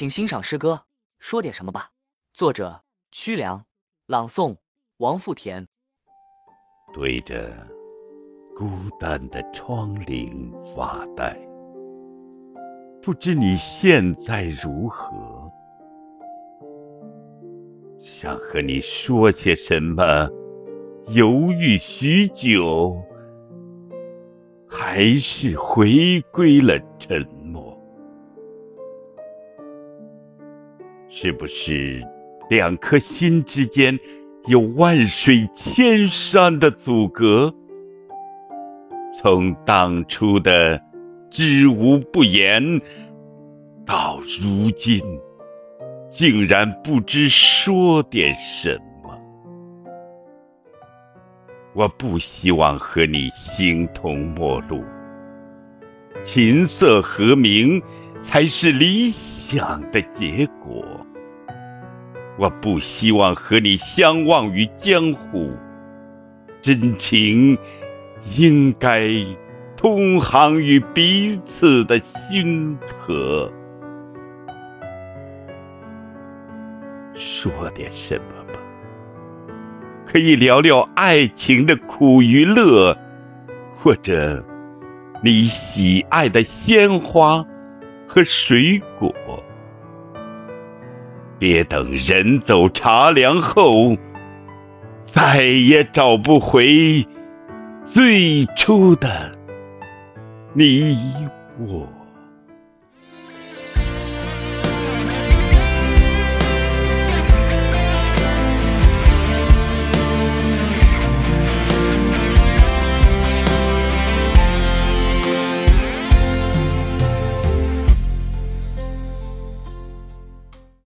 请欣赏诗歌，说点什么吧。作者：屈良，朗诵：王富田。对着孤单的窗棂发呆，不知你现在如何？想和你说些什么，犹豫许久，还是回归了沉是不是两颗心之间有万水千山的阻隔？从当初的知无不言，到如今竟然不知说点什么。我不希望和你形同陌路，琴瑟和鸣才是理想的结果。我不希望和你相忘于江湖，真情应该通航于彼此的心河。说点什么吧，可以聊聊爱情的苦与乐，或者你喜爱的鲜花和水果。别等人走茶凉后，再也找不回最初的你我。